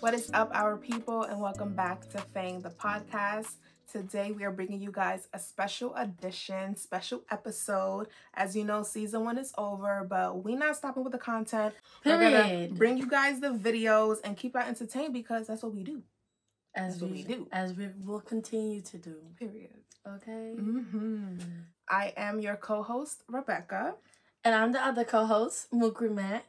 What is up, our people, and welcome back to Fang the podcast. Today, we are bringing you guys a special edition, special episode. As you know, season one is over, but we not stopping with the content. We're gonna Period. bring you guys the videos and keep you entertained because that's what we do. As That's what we do. As we will continue to do. Period. Okay. hmm I am your co-host Rebecca. And I'm the other co-host, Mukrimat.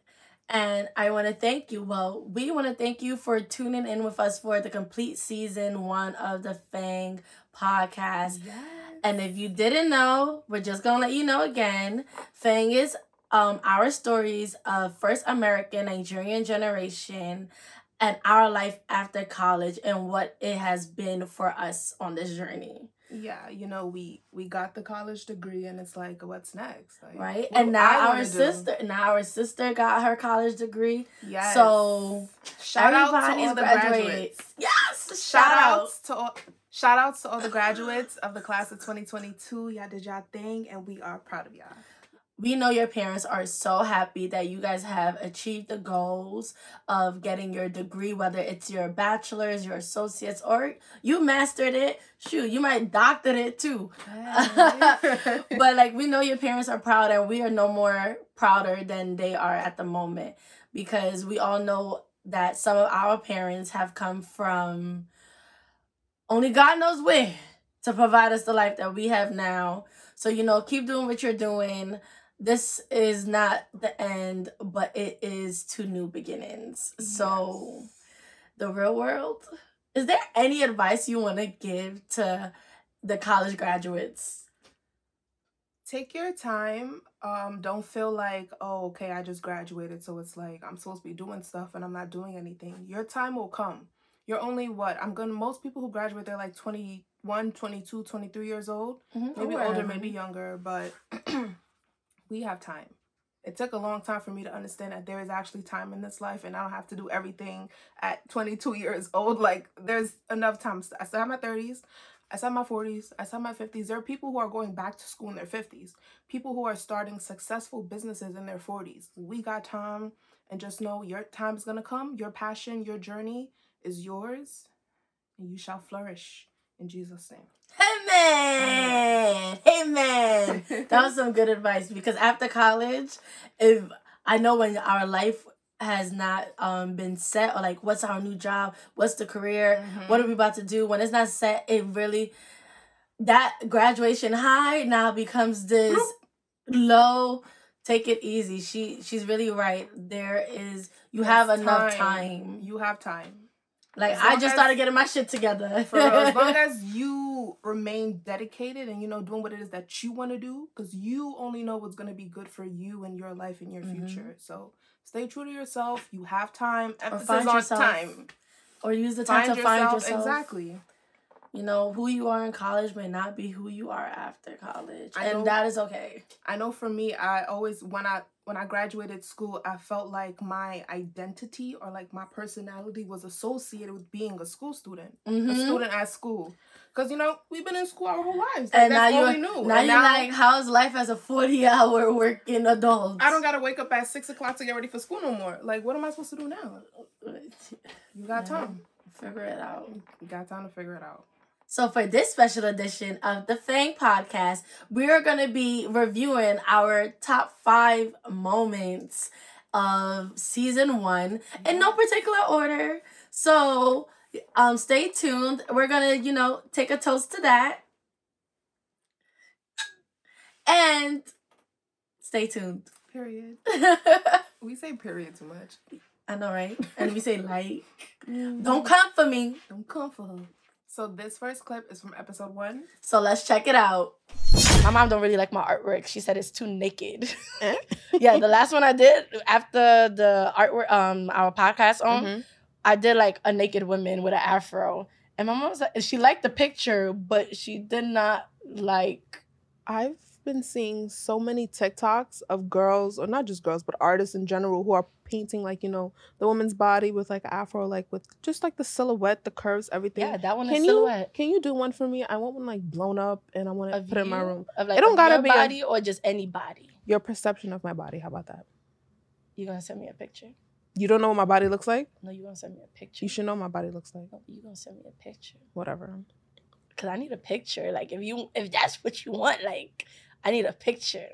And I want to thank you. Well, we want to thank you for tuning in with us for the complete season one of the Fang podcast. Yes. And if you didn't know, we're just gonna let you know again. Fang is um our stories of first American Nigerian generation and our life after college and what it has been for us on this journey. Yeah, you know, we we got the college degree, and it's like, what's next? Like, Right? And now I our wanna do? sister now our sister got her college degree. Yes. So shout out to all the graduating. graduates. Yes, Shout outs to all, shout outs to all the graduates of the class of 2022. Y'all did y'all thing, and we are proud of y'all. We know your parents are so happy that you guys have achieved the goals of getting your degree, whether it's your bachelor's, your associates, or you mastered it. Shoot, you might doctored it too. but like we know your parents are proud, and we are no more prouder than they are at the moment because we all know that some of our parents have come from only God knows where to provide us the life that we have now. So you know, keep doing what you're doing this is not the end, but it is two new beginnings. So, the real world. Is there any advice you want to give to the college graduates? Take your time. Um, don't feel like, oh, okay, I just graduated, so it's like I'm supposed to be doing stuff and I'm not doing anything. Your time will come. You're only what? I'm gonna most people who graduate they're like 21, 22, 23 years old. maybe older, maybe younger, but we have time. It took a long time for me to understand that there is actually time in this life and I don't have to do everything at 22 years old. Like, there's enough time. I still have my 30s. I have my 40s. I have my 50s. There are people who are going back to school in their 50s. People who are starting successful businesses in their 40s. We got time. And just know your time is to come. Your passion, your journey is yours. And you shall flourish in Jesus' name. Amen. Amen. That was some good advice because after college, if I know when our life has not um been set or like what's our new job, what's the career, Mhm. what are we about to do when it's not set, it really that graduation high now becomes this low take it easy. She she's really right. There is you have enough time. You have time. Like I just as- started getting my shit together. For real, as long as you remain dedicated and you know doing what it is that you want to do, because you only know what's gonna be good for you and your life and your Mhm. future. So stay true to yourself. You have time. Emphasis find on yourself. time. or use the time Find to yourself. find yourself. Exactly. You know, who you are in college may not be who you are after college. I know- and that is okay. I know for me, I always when I when I graduated school, I felt like my identity or like my personality was associated with being a school student, a Mhm. student at school. Because you know we've been in school our whole lives. Like, And now that's all you knew. now And you're like, how's life as a 40 hour working adult? I don't gotta wake up at six o'clock to get ready for school no more. Like, what am I supposed to do now? You got Yeah. time. Figure it out. You got time to figure it out. So for this special edition of the Fang podcast, we're gonna be reviewing our top five moments of season one in no particular order. So um stay tuned. We're gonna, you know, take a toast to that. And stay tuned. Period. We say period too much. I know, right? And we say like, Don't don't come for me. don't come for her. So this first clip is from episode one. So let's check it out. My mom don't really like my artwork. She said it's too naked. Eh? yeah, the last one I did after the artwork, um, our podcast on, Mhm. I did like a naked woman with an afro, and my mom was like, she liked the picture, but she did not like. I've been seeing so many TikToks of girls, or not just girls, but artists in general, who are painting like you know the woman's body with like afro, like with just like the silhouette, the curves, everything. Yeah, that one Can is you silhouette. can you do one for me? I want one like blown up, and I want to put it in my room. Of like It don't gotta be a- body or just any body. Your perception of my body. How about that? You gonna send me a picture? You don't know what my body looks like? No, you gonna send me a picture. You should know what my body looks like. No, you gonna send me a picture. Whatever. Cause I need a picture. Like if you if that's what you want, like I need a picture.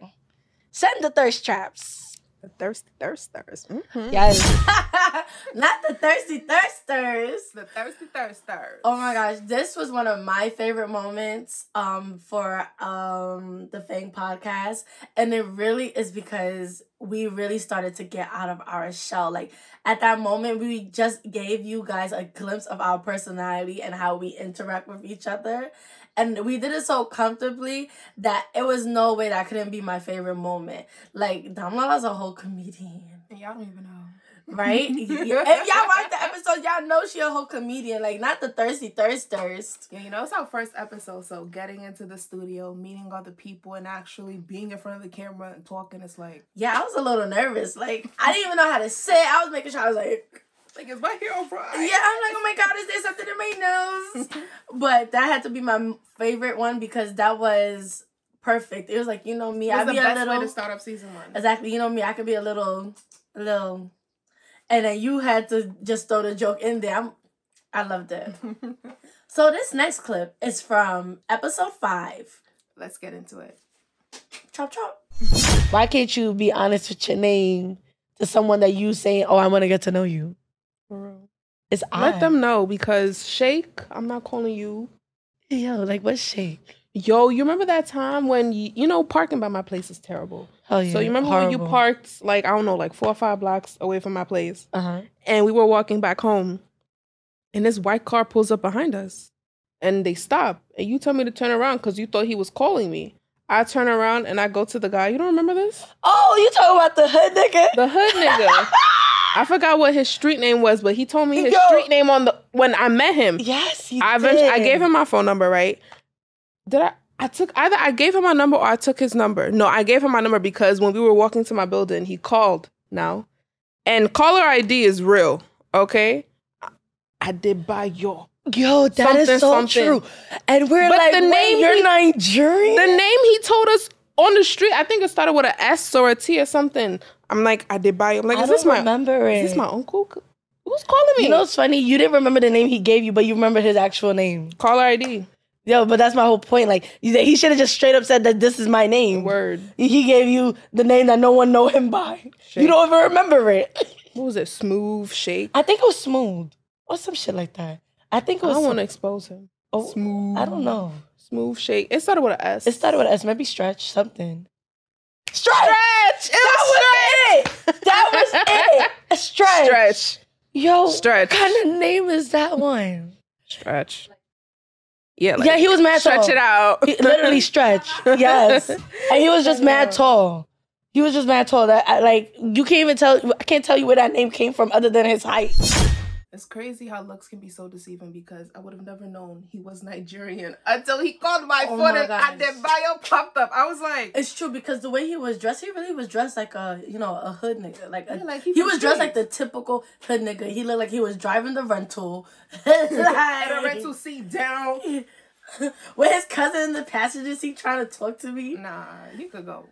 Send the thirst traps. The thirsty thirsters. Mhm. Yes. Not the thirsty thirsters. The thirsty thirsters. Oh my gosh, this was one of my favorite moments um for um the Fang podcast. And it really is because we really started to get out of our shell. Like at that moment we just gave you guys a glimpse of our personality and how we interact with each other. And we did it so comfortably that it was no way that couldn't be my favorite moment. Like Damlala's a whole comedian And y'all don't even know. right? if y'all watch the episode, y'all know she a whole comedian, like not the thirsty thirsters. Yeah, you know, it's our first episode, so getting into the studio, meeting other people, and actually being in front of the camera and talking, it's like, Yeah, I was a little nervous. Like I didn't even know how to sit. I was making sure I was like, like is my hero right? yeah, I'm like, oh my god, is there something in my nose? but that had to be my favorite one because that was perfect. It was like you know me, It I'd the be a best little way to start up season one. exactly. You know me, I could be a little, a little, and then you had to just throw the joke in there. I'm, I loved it. So this next clip is from episode five. Let's get into it. Chop chop. Why can't you be honest with your name to someone that you saying, "Oh, I want to get to know you"? For real. It's Let them know because Shake, I'm not calling you. Yo, like what's shake? Yo, you remember that time when you, you know parking by my place is terrible. Oh yeah. So you remember when you parked like I don't know like four or five blocks away from my place, Uh huh. and we were walking back home, and this white car pulls up behind us, and they stop, and you tell me to turn around because you thought he was calling me. I turn around and I go to the guy. You don't remember this? Oh, you talking about the hood nigga? The hood nigga. I forgot what his street name was, but he told me his Yo. street name on the when I met him. yes, he I eventually, I gave him my phone number, right? Did I? I took either I gave him my number or I took his number. No, I gave him my number because when we were walking to my building, he called now, and caller ID is real. Okay, I- I did buy your Yo, that is Something, so something. true. And we're But like, the wait, name you're he- Nigerian. the name he told us on the street. I think it started with an S or a T or something. I'm like, I did buy. I'm like, I is this don't my remember it? is this my uncle? Who's calling me? You know, it's funny. You didn't remember the name he gave you, but you remember his actual name. caller ID. Yo, but that's my whole point. Like, he should have just straight up said that this is my name. Word. He gave you the name that no one know him by. Shake. You don't even remember it. What was it? Smooth shake. I think it was smooth or some shit like that. I think it I was. don't want to expose him. oh, Smooth. I don't know. Smooth shake. It started with an S. It started with an S. Maybe stretch something. Stretch. Stretch. It was was it. That was it. Stretch. Stretch. Yo, Stretch. what kind of name is that one? Stretch. Yeah. yeah, he was mad Stretch tall. it out. He literally stretch. Yes, and he was just mad tall. He was just mad tall. That I, like you can't even tell. I can't tell you where that name came from other than his height. It's crazy how looks can be so deceiving because I would have never known he was Nigerian until he called my Oh phone my and, bio popped up. I was like, It's true because the way he was dressed, he really was dressed like a you know a hood nigga. Like, a, Yeah, like he, he was dressed like the typical hood nigga. He looked like he was driving the rental. and a rental seat down. with his cousin in the passenger seat trying to talk to me. Nah, you could go.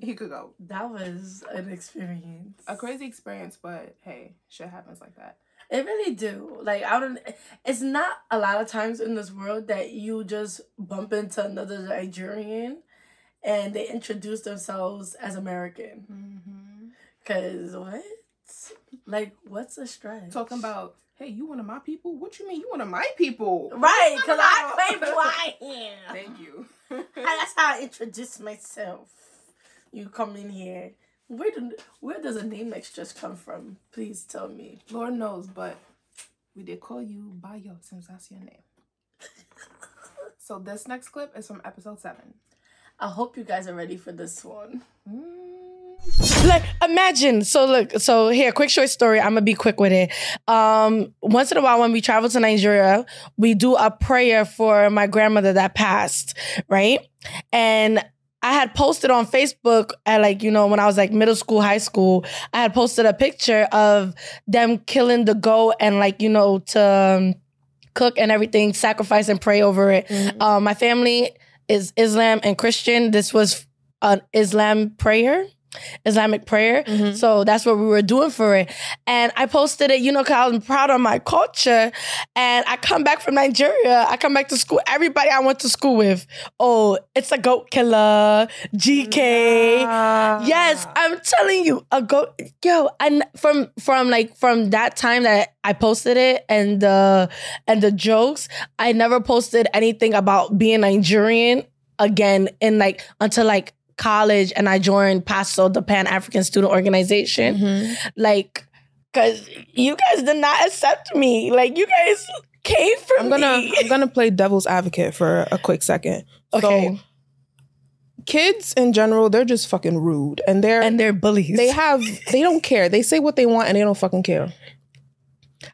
He could go. That was an experience. A crazy experience, but hey, shit happens like that. It really do. Like I don't. It's not a lot of times in this world that you just bump into another Nigerian, and they introduce themselves as American. Mm-hmm. Cause what? Like what's a stretch? Talking about, hey, you one of my people? What you mean you one of my people? right? Cause I claim who I am. Thank you. That's how I introduce myself. You come in here. Where do, where does a name stretch come from? Please tell me. Lord knows, but we did call you Bayo since that's your name. so this next clip is from episode seven. I hope you guys are ready for this one. Mm. like imagine so look so here quick short story i'm gonna be quick with it um once in a while when we travel to nigeria we do a prayer for my grandmother that passed right and I had posted on Facebook at like, you know, when I was like middle school, high school, I had posted a picture of them killing the goat and like, you know, to um, cook and everything, sacrifice and pray over it. Mhm. Um, my family is Islam and Christian. This was an Islam prayer. Islamic prayer. Mhm. So that's what we were doing for it. And I posted it, you know, because I'm proud of my culture. And I come back from Nigeria. I come back to school. Everybody I went to school with, oh, it's a goat killer, GK. Yes, I'm telling you, a goat. Yo, and from from like from that time that I posted it and the and the jokes, I never posted anything about being Nigerian again in like until like college and I joined PASO, the Pan African Student Organization. Mhm. Like, cause you guys did not accept me. Like you guys came for I'm gonna me. I'm gonna play devil's advocate for a quick second. Okay. So kids in general, they're just fucking rude. And they're and they're bullies. they have they don't care. They say what they want and they don't fucking care.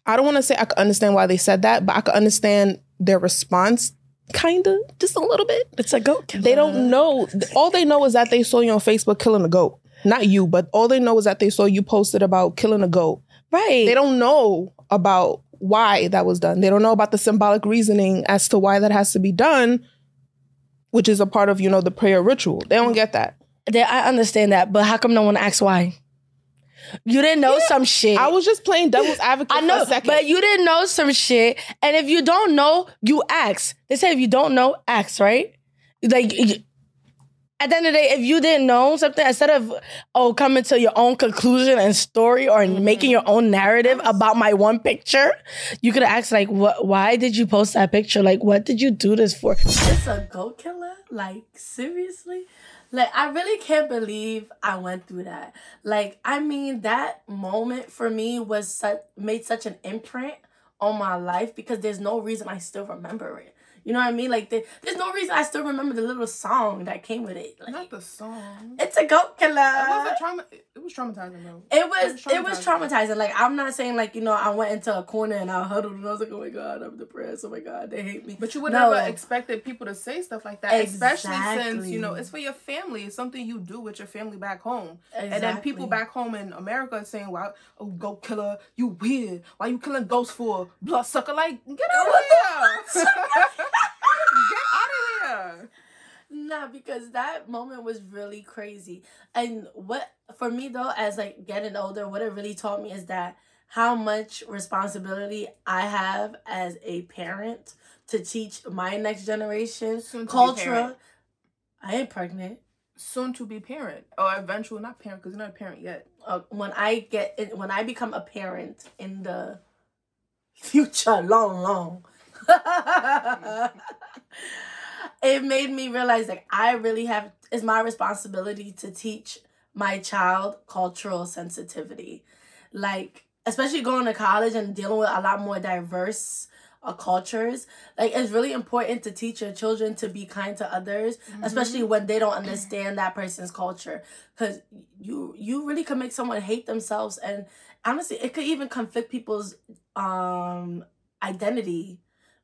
I don't want to say I could understand why they said that, but I could understand their response kind of just a little bit. it's a goat killer. They don't know. All they know is that they saw you on Facebook killing a goat. Not you, but all they know is that they saw you posted about killing a goat. right. They don't know about why that was done. They don't know about the symbolic reasoning as to why that has to be done, which is a part of, you know, the prayer ritual. They don't get that. They, I understand that, but how come no one asks why? You didn't know some shit. I was just playing devil's advocate I know, for a second. but you didn't know some shit. And if you don't know, you ask. They say if you don't know, ask, right? Like at the end of the day, if you didn't know something, instead of oh coming to your own conclusion and story or Mm-hmm. making your own narrative about my one picture, you could ask like, what? Why did you post that picture? Like, what did you do this for? It's a goat killer. Like seriously. Like I really can't believe I went through that. Like I mean that moment for me was such made such an imprint on my life because there's no reason I still remember it. You know what I mean? Like there, there's no reason I still remember the little song that came with it. Like, Not the song. it's a goat killer. It was a trauma. It was traumatizing though. It was It it was was traumatizing. Like I'm not saying like you know I went into a corner and I huddled and I was like oh my god I'm depressed oh my god they hate me. But you would No. never expected people to say stuff like that, especially since you know it's for your family. It's something you do with your family back home, exactly. and then people back home in America are saying, "Wow, oh, goat killer, you weird. Why you killing ghosts for bloodsucker? Like, get out of here! get out of here!" Nah, because that moment was really crazy. And what for me though, as like getting older, what it really taught me is that how much responsibility I have as a parent to teach my next generation Soon to be culture. I ain't pregnant. Soon to be parent, or eventual not parent, because you're not a parent yet. Uh, when I get when I become a parent in the future, long, long. it made me realize like I really have it's my responsibility to teach my child cultural sensitivity. Like especially going to college and dealing with a lot more diverse uh, cultures, like it's really important to teach your children to be kind to others, especially when they don't understand that person's culture, because you you really can make someone hate themselves, and honestly, it could even conflict people's um identity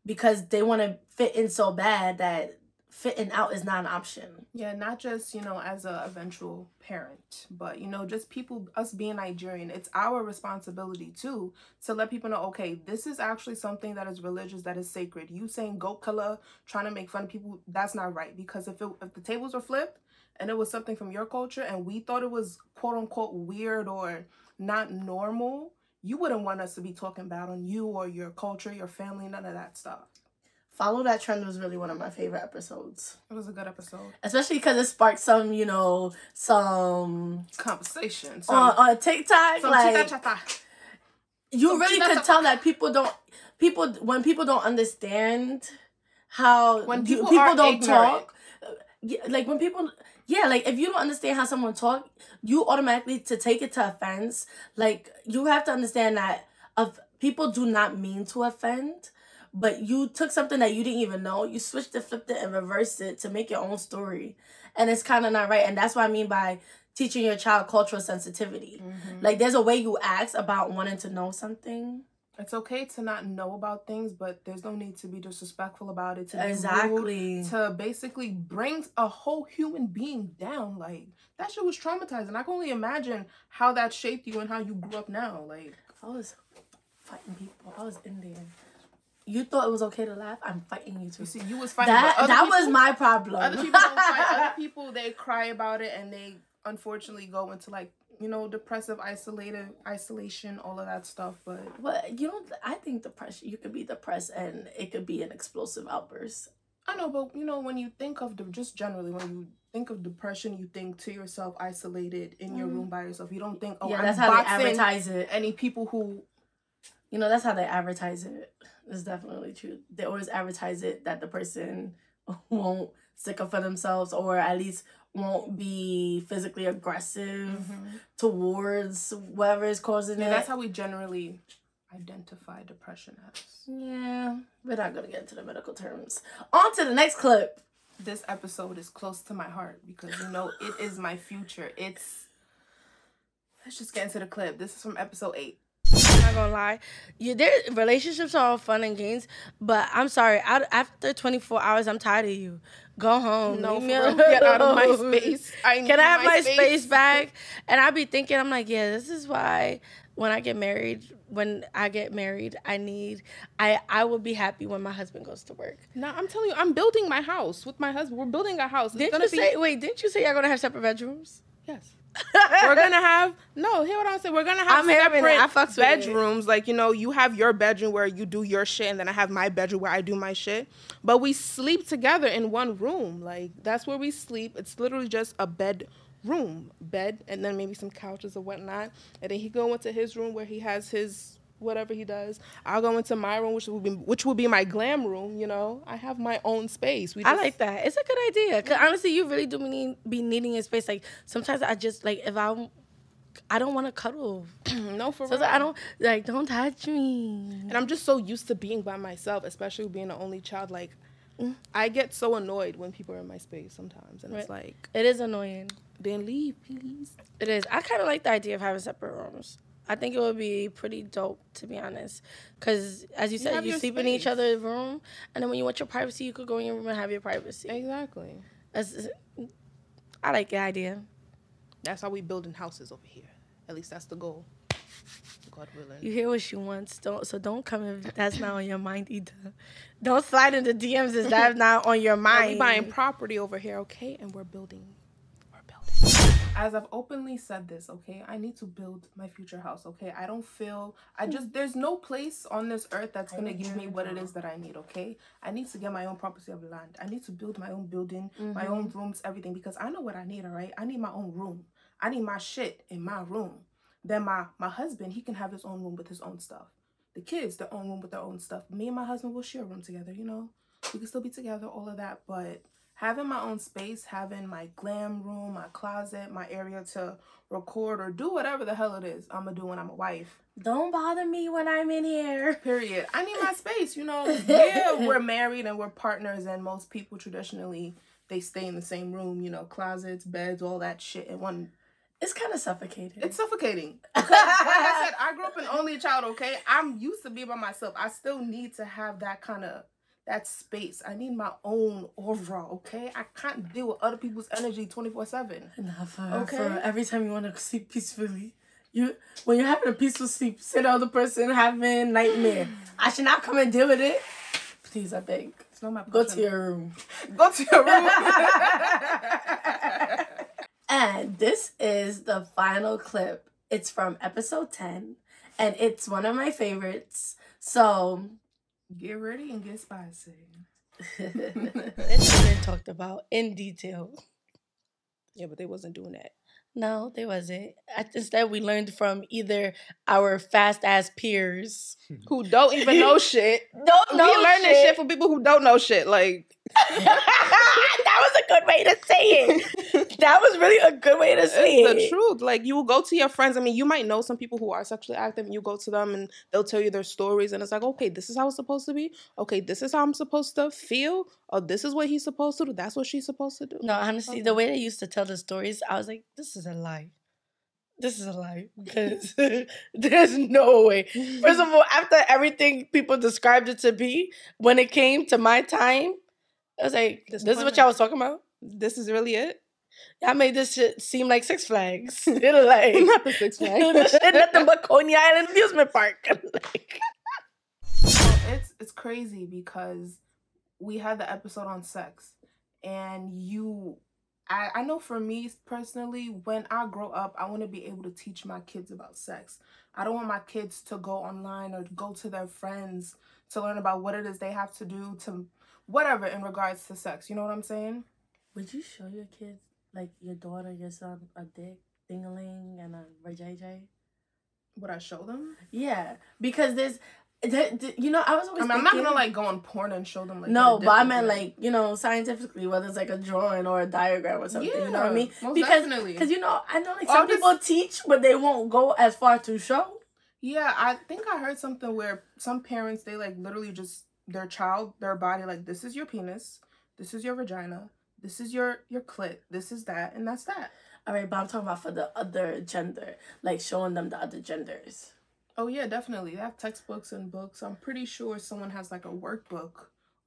because they want to fit in so bad that fitting out is not an option. Yeah, not just, you know, as a eventual parent, but you know, just people us being Nigerian, it's our responsibility too to let people know, okay, this is actually something that is religious, that is sacred. You saying goat color, trying to make fun of people, that's not right. Because if it, if the tables were flipped and it was something from your culture and we thought it was quote unquote weird or not normal, you wouldn't want us to be talking about on you or your culture, your family, none of that stuff. Follow that trend was really one of my favorite episodes, It was a good episode. especially because it sparked some, you know, some Conversation. on, on TikTok, some like you some really could tell that people don't people when people don't understand how When you- people don't ignorant. talk like when people yeah like if you don't understand how someone talk you automatically to take it to offense like you have to understand that of people do not mean to offend but you took something that you didn't even know you switched it flipped it and reversed it to make your own story and it's kind of not right and that's what i mean by teaching your child cultural sensitivity Mhm. like there's a way you ask about wanting to know something. It's okay to not know about things, but there's no need to be disrespectful about it. To be rude, Exactly. to basically bring a whole human being down. Like that shit was traumatizing. I can only imagine how that shaped you and how you grew up now. Like I was fighting people. I was in there. You thought it was okay to laugh? I'm fighting you too. you see, you was fighting. That that people- was my problem. Other people don't fight. Other people they cry about it and they unfortunately go into like you know depressive, isolated, isolation, all of that stuff. But But you don't. I think depression. You could be depressed and it could be an explosive outburst. I know, but you know, when you think of the just generally when you think of depression, you think to yourself isolated in your Mhm. room by yourself. You don't think, oh, yeah, I'm that's how they advertise it. any people who You know, that's how they advertise it. It's definitely true. They always advertise it that the person won't stick up for themselves or at least won't be physically aggressive mm-hmm. towards whoever is causing Yeah, it. that's how we generally identify depression as. yeah, we're not gonna get into the medical terms. On to the next clip. This episode is close to my heart because you know it is my future. It's let's just get into the clip. This is from episode eight. I'm not gonna lie. You, their relationships are all fun and games, but I'm sorry. Out, after 24 hours, I'm tired of you. Go home. No, Leave me real. Get out of my space. I Can I have my space. back? And I be thinking, I'm like, yeah, this is why when I get married, when I get married, I need, I, I will be happy when my husband goes to work. No, I'm telling you, I'm building my house with my husband. We're building a house. It's Didn't you be say? Wait, didn't you say you're gonna have separate bedrooms? yes. We're gonna have no. Hear what I'm saying? We're gonna have I'm separate bedrooms. Like you know, you have your bedroom where you do your shit, and then I have my bedroom where I do my shit. But we sleep together in one room. Like that's where we sleep. It's literally just a bed room, bed, and then maybe some couches or whatnot. And then he go into his room where he has his whatever he does. I'll go into my room, which will be which will be my glam room. You know, I have my own space. We I like that. It's a good idea. Cause honestly, you really do need, be needing a space. Like sometimes I just like if I'm. I don't want to cuddle. no for real. So real. I don't like don't touch me. And I'm just so used to being by myself, especially being the only child. Like, mm. I get so annoyed when people are in my space sometimes, and it's like, It is annoying. then leave, please. It is. I kind of like the idea of having separate rooms. I think it would be pretty dope, to be honest. Because as you said, you, your sleep in each other's room, and then when you want your privacy, you could go in your room and have your privacy. Exactly. That's, I like the idea. That's how we building houses over here. At least that's the goal. God willing. You hear what she wants. Don't so don't come if that's not on your mind either. Don't slide into DMs if that's not on your mind. we buying property over here, okay? And we're building. As I've openly said this, okay, I need to build my future house, okay? I don't feel, I just, there's no place on this earth that's gonna give me what it is that I need, okay? I need to get my own property of land. I need to build my own building, my own rooms, everything, because I know what I need, all right? I need my own room. I need my shit in my room. Then my, my husband, he can have his own room with his own stuff. The kids, their own room with their own stuff. Me and my husband will share a room together, you know? We can still be together, all of that, but having my own space, having my glam room, my closet, my area to record or do whatever the hell it is I'm gonna do when I'm a wife. Don't bother me when I'm in here. Period. I need my space, you know. Yeah, we're married and we're partners, and most people traditionally they stay in the same room, you know, closets, beds, all that shit in one. It's kind of suffocating. It's suffocating. Like I said, I grew up an only child. Okay, I'm used to being by myself. I still need to have that kind of that space. I need my own aura. Okay, I can't deal with other people's energy twenty four seven. Nah, for, Okay. for every time you want to sleep peacefully, you when you're having a peaceful sleep, sit the other person having nightmare. I should not come and deal with it. Please, I beg. It's not my Go to your room. Go to your room. And this is the final clip. It's from episode 10, and it's one of my favorites. So, get ready and get spicy. It's been talked about in detail. Yeah, but they wasn't doing that. No, they wasn't. I- Instead, we learned from either our fast ass peers. Who don't even know shit. Don't we learn this shit from people who don't know shit. Like, that was a good way to say it. That was really a good way to say it's it. the truth. Like you will go to your friends. I mean, you might know some people who are sexually active, and you go to them and they'll tell you their stories, and it's like, okay, this is how it's supposed to be. Okay, this is how I'm supposed to feel. Oh, this is what he's supposed to do. That's what she's supposed to do. No, honestly, the way they used to tell the stories, I was like, this is a lie. This is a lie because there's no way. First of all, after everything people described it to be, when it came to my time, I was like, this is what y'all was talking about. This is really it. Y'all made this shit seem like Six Flags. It'll like Not the Six Flags. this shit nothing but Coney Island amusement park. like, it's it's crazy because we had the episode on sex and you I, I know for me personally, when I grow up, I want to be able to teach my kids about sex. I don't want my kids to go online or go to their friends to learn about what it is they have to do to whatever in regards to sex. You know what I'm saying? Would you show your kids, like your daughter, your son, a dick, dingaling, and a vajayjay? Would I show them? Yeah, because there's, th- th- you know, I was I always. mean, I'm not gonna like go on porn and show them like. no, but I meant like you know scientifically, whether it's like a drawing or a diagram or something. Yeah, you know what I mean? because definitely. because you know I know like some just- people teach, but they won't go as far to show. Yeah, I think I heard something where some parents they like literally just their child, their body, like this is your penis, this is your vagina, this is your your clit, this is that, and that's that. All right, but I'm talking about for the other gender, like showing them the other genders. Oh yeah, definitely. They have textbooks and books. I'm pretty sure someone has like a workbook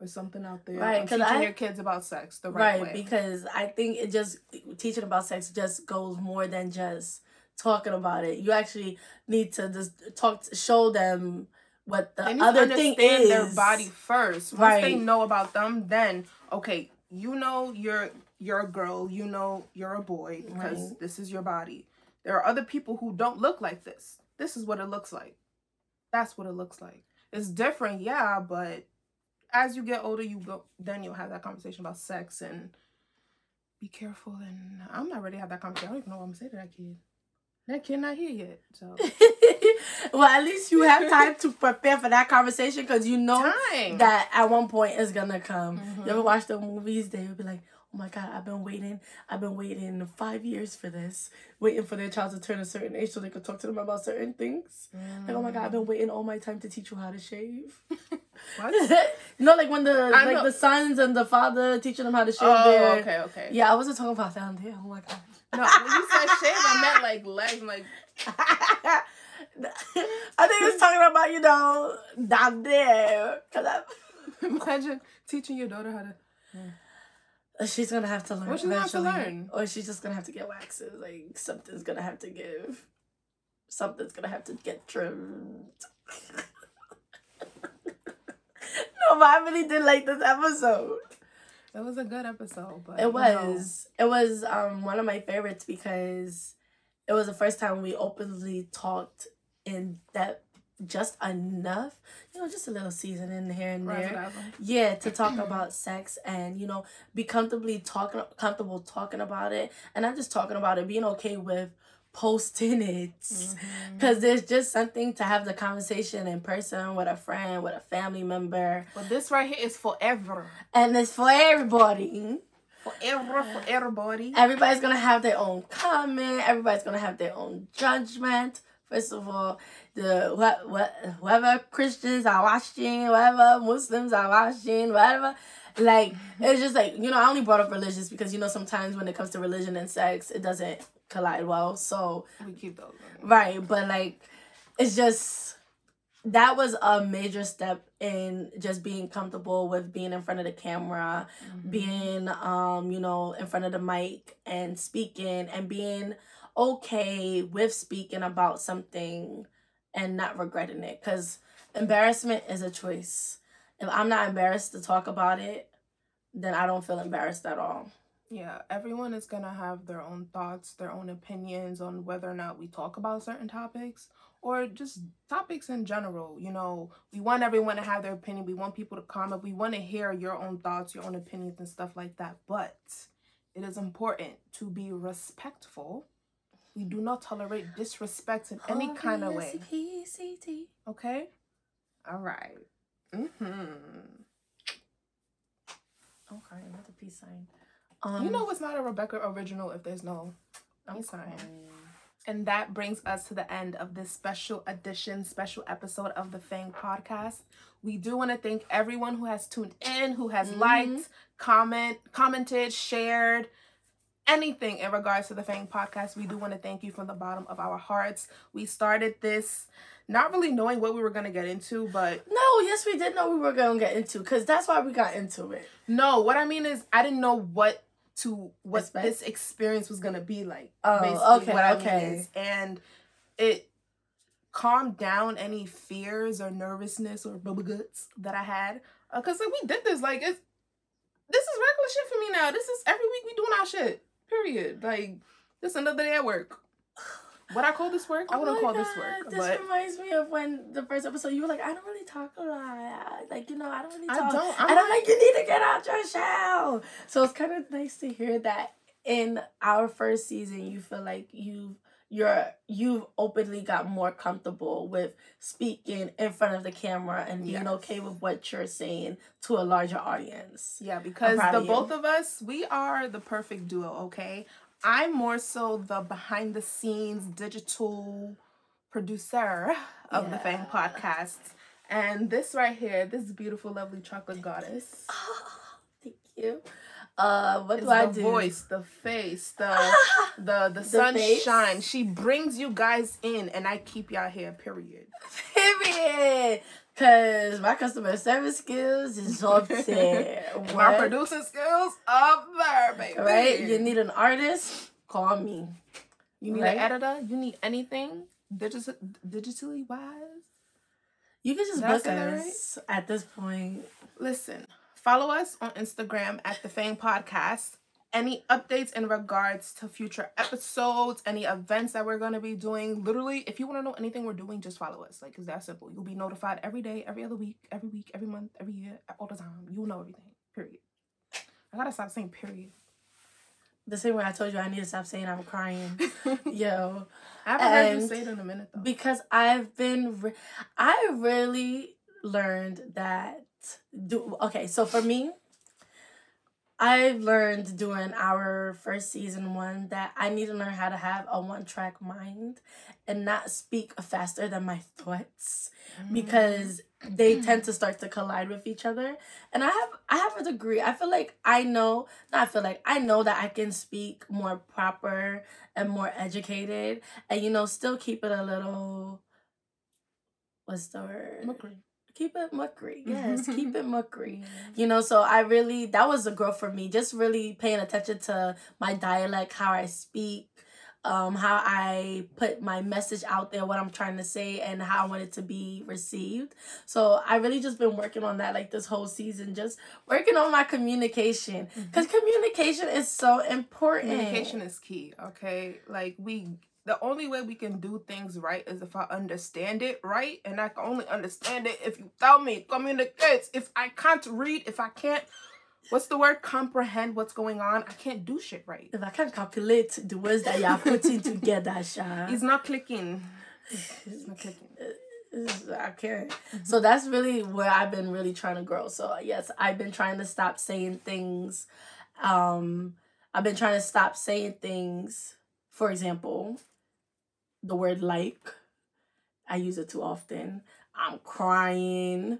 or something out there Right, on 'cause teaching I- your kids about sex the right, right way. because i think it just teaching about sex just goes more than just talking about it you actually need to just talk show them what the they need other to thing is their body first. Once they know about them, then okay, you know you're you're a girl, you know you're a boy because Right. this is your body. There are other people who don't look like this. This is what it looks like. That's what it looks like. It's different, yeah, but as you get older, you go then you'll have that conversation about sex and be careful. And I'm not ready to have that conversation. I don't even know what I'm gonna say to that kid. That kid not here yet, so well at least you have time to prepare for that conversation because you know time that at one point it's gonna come Mhm. you ever watch the movies they will be like oh my god i've been waiting i've been waiting five years for this waiting for their child to turn a certain age so they could talk to them about certain things Like, oh my god, I've been waiting all my time to teach you how to shave. What? you know, like when the I like know. the sons and the father teaching them how to shave Oh, their. okay, okay. Yeah, I wasn't talking about down there. Oh my god. No, when you said shave, I meant like legs, like I think it's talking about you know down there. Cause I, imagine teaching your daughter how to. she's gonna have to learn. What she's gonna have to learn? Or she's just gonna have to get waxes. Like something's gonna have to give. Something's gonna have to get trimmed. no, but I really did like this episode. It was a good episode, but It you was. It was um one of my favorites because it was the first time we openly talked in that just enough, you know, just a little seasoning here and there. Yeah, to talk about sex and you know be comfortably talking, comfortable talking about it, and not just talking about it, being okay with posting it. Mm-hmm. Because there's just something to have the conversation in person with a friend, with a family member, But this right here is forever, and it's for everybody. forever for everybody. Everybody's gonna have their own comment. Everybody's gonna have their own judgment. First of all, the what what whoever Christians are watching, whatever Muslims are watching, whatever. Like it's just like you know, I only brought up religious because you know sometimes when it comes to religion and sex, it doesn't collide well. So We keep those. in. Right, but like it's just that was a major step in just being comfortable with being in front of the camera, Mm-hmm. being um, you know, in front of the mic and speaking and being okay with speaking about something and not regretting it cuz embarrassment is a choice. If I'm not embarrassed to talk about it, then I don't feel embarrassed at all. Yeah, everyone is gonna have their own thoughts, their own opinions on whether or not we talk about certain topics or just topics in general. You know, we want everyone to have their opinion. We want people to comment. We want to hear your own thoughts, your own opinions, and stuff like that. But it is important to be respectful. We do not tolerate disrespect in any kind of way. Okay? All right. Mm-hmm. Okay, another peace sign. you know it's not a Rebecca original if there's no I'm peace sign. And that brings us to the end of this special edition, special episode of the Fang podcast. We do want to thank everyone who has tuned in, who has Mhm. liked, comment, commented, shared, anything in regards to the Fang podcast. We do want to thank you from the bottom of our hearts. We started this not really knowing what we were going to get into, but No, yes, we did know we were gonna get into because that's why we got into it. no, what I mean is I didn't know what to what Expect? this experience was gonna be like. Oh, basically okay, what I mean okay. is. and it calmed down any fears or nervousness or bubble guts that I had. Uh, Cause like we did this, like it's this is regular shit for me now. This is every week we doing our shit. Period. Like just another day at work. What I call this work? I Oh wouldn't my call this work. This but reminds me of when the first episode you were like, I don't really talk a lot. Like, you know, I don't really talk. I don't. I'm and I'm like- like, you need to get out your shell. So it's kind of nice to hear that in our first season, you feel like you've you're you've openly got more comfortable with speaking in front of the camera and being Yes. okay with what you're saying to a larger audience. Yeah, because the of both of us, we are the perfect duo, okay? I'm more so the behind the scenes digital producer of the Fang Yeah. podcast. And this right here, this beautiful, lovely chocolate goddess, Oh, Thank you. Uh, what is do I the do? voice, the face, the the the, face? sunshine. She brings you guys in, and I keep y'all here. Period. Period. Cause my customer service skills is up there. My producing skills up there, baby. Right? You need an artist? Call me. You need right? an editor. You need anything digital, digitally wise. You can just I book us at this point. Listen, follow us on Instagram at the Fang Podcast. Any updates in regards to future episodes, any events that we're gonna be doing, literally, if you want to know anything we're doing, just follow us. Like, it's that simple. You'll be notified every day, every other week, every week, every month, every year, all the time. You'll know everything. Period. I gotta stop saying period. The same way I told you I need to stop saying I'm crying. Yo. I haven't heard you say it in a minute though. Because I've been, re- I really learned that. Do okay, so for me, I've learned during our first season one that I need to learn how to have a one track mind and not speak faster than my thoughts because mm. they tend to start to collide with each other. And I have I have a degree. I feel like I know, not I feel like I know that I can speak more proper and more educated and you know still keep it a little what's the word? Mukri. Keep it muckery. Yes, keep it muckery. You know, so I really that was a growth for me. Just really paying attention to my dialect, how I speak, um, how I put my message out there, what I'm trying to say, and how I want it to be received. So I really just been working on that like this whole season, just working on my communication. Because communication is so important. Communication is key, okay? Like we the only way we can do things right is if I understand it right, and I can only understand it if you tell me. Communicate. If I can't read, if I can't what's the word? Comprehend what's going on, I can't do shit right. If I can't calculate the words that you're putting together, Sha. It's not clicking. It's not clicking. I can't. So that's really where I've been really trying to grow. So yes, I've been trying to stop saying things. Um, I've been trying to stop saying things. For example, the word like. I use it too often. I'm crying.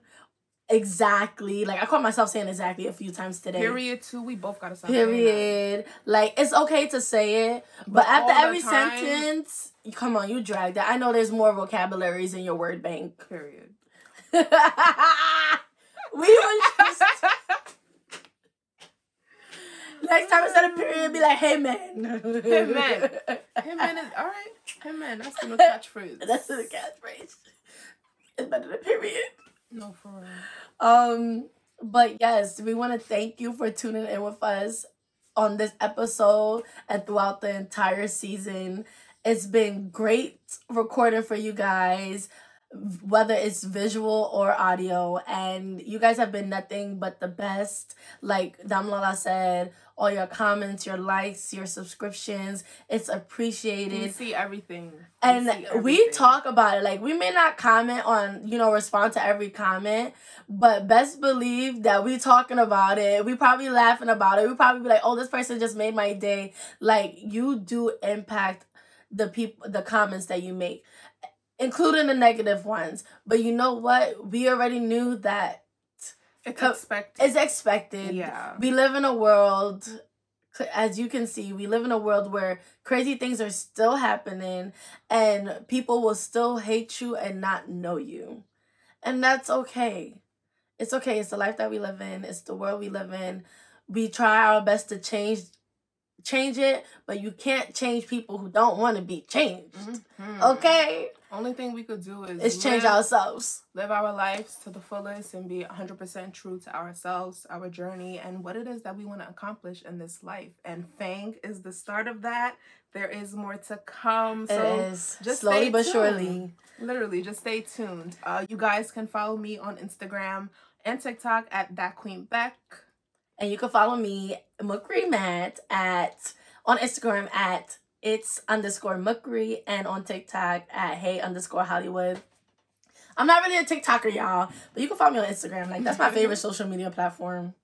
Exactly. Like I caught myself saying exactly a few times today. Period two, we both gotta stop. Period. Like it's okay to say it, but, But after every time- sentence, come on, you drag that. I know there's more vocabularies in your word bank. Period. we was just next time instead of period, be like, hey man. Hey, man. Hey man is alright. Hey man, that's the new catchphrase. That's the catchphrase. It's better than period. No, for real. Um, but yes, we want to thank you for tuning in with us on this episode and throughout the entire season. It's been great recording for you guys, whether it's visual or audio, and you guys have been nothing but the best. Like Damlala said, all your comments, your likes, your subscriptions, it's appreciated. We see everything. We and see we talk about it. Like we may not comment on you know respond to every comment but best believe that we talking about it. We probably laughing about it. We probably be like oh this person just made my day. Like you do impact the people the comments that you make including the negative ones. But you know what? We already knew that It's co- expected. it's expected. Yeah. we live in a world as you can see we live in a world where crazy things are still happening and people will still hate you and not know you. And that's okay. It's okay. It's the life that we live in. It's the world we live in. We try our best to change change it but you can't change people who don't want to be changed. Mhm. okay Only thing we could do is is change live, ourselves. live our lives to the fullest and be 100% true to ourselves, our journey, and what it is that we want to accomplish in this life. And Fang is the start of that. There is more to come. So it is just slowly stay but tuned. surely. Literally, just stay tuned. Uh, you guys can follow me on Instagram and TikTok at that Queen Beck. And you can follow me, Mukrimat, at on Instagram at it's underscore Mukri and on TikTok at hey underscore Hollywood. I'm not really a TikToker, y'all, but you can follow me on Instagram. Like that's my mm-hmm. favorite social media platform.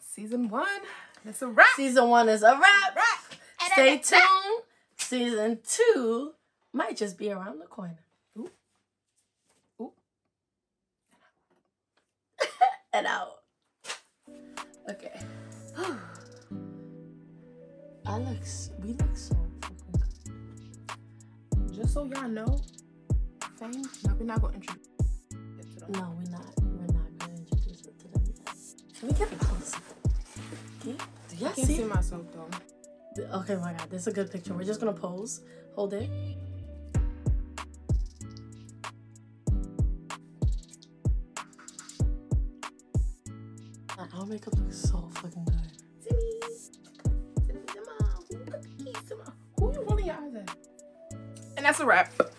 Season one. That's a wrap. Season one is a wrap. Stay tuned. Season two might just be around the corner. Ooh. Ooh. and out. Okay. I look. We look so. Just so y'all know, Fang, no, we're not going to introduce it to them. No, we're not. We're not gonna introduce it to them yet. Can we get close? Can you, do I y'all can't see see? myself though. Okay, my God, this is a good picture. We're just gonna pose. Hold it. Our makeup looks so fucking good. And that's a wrap.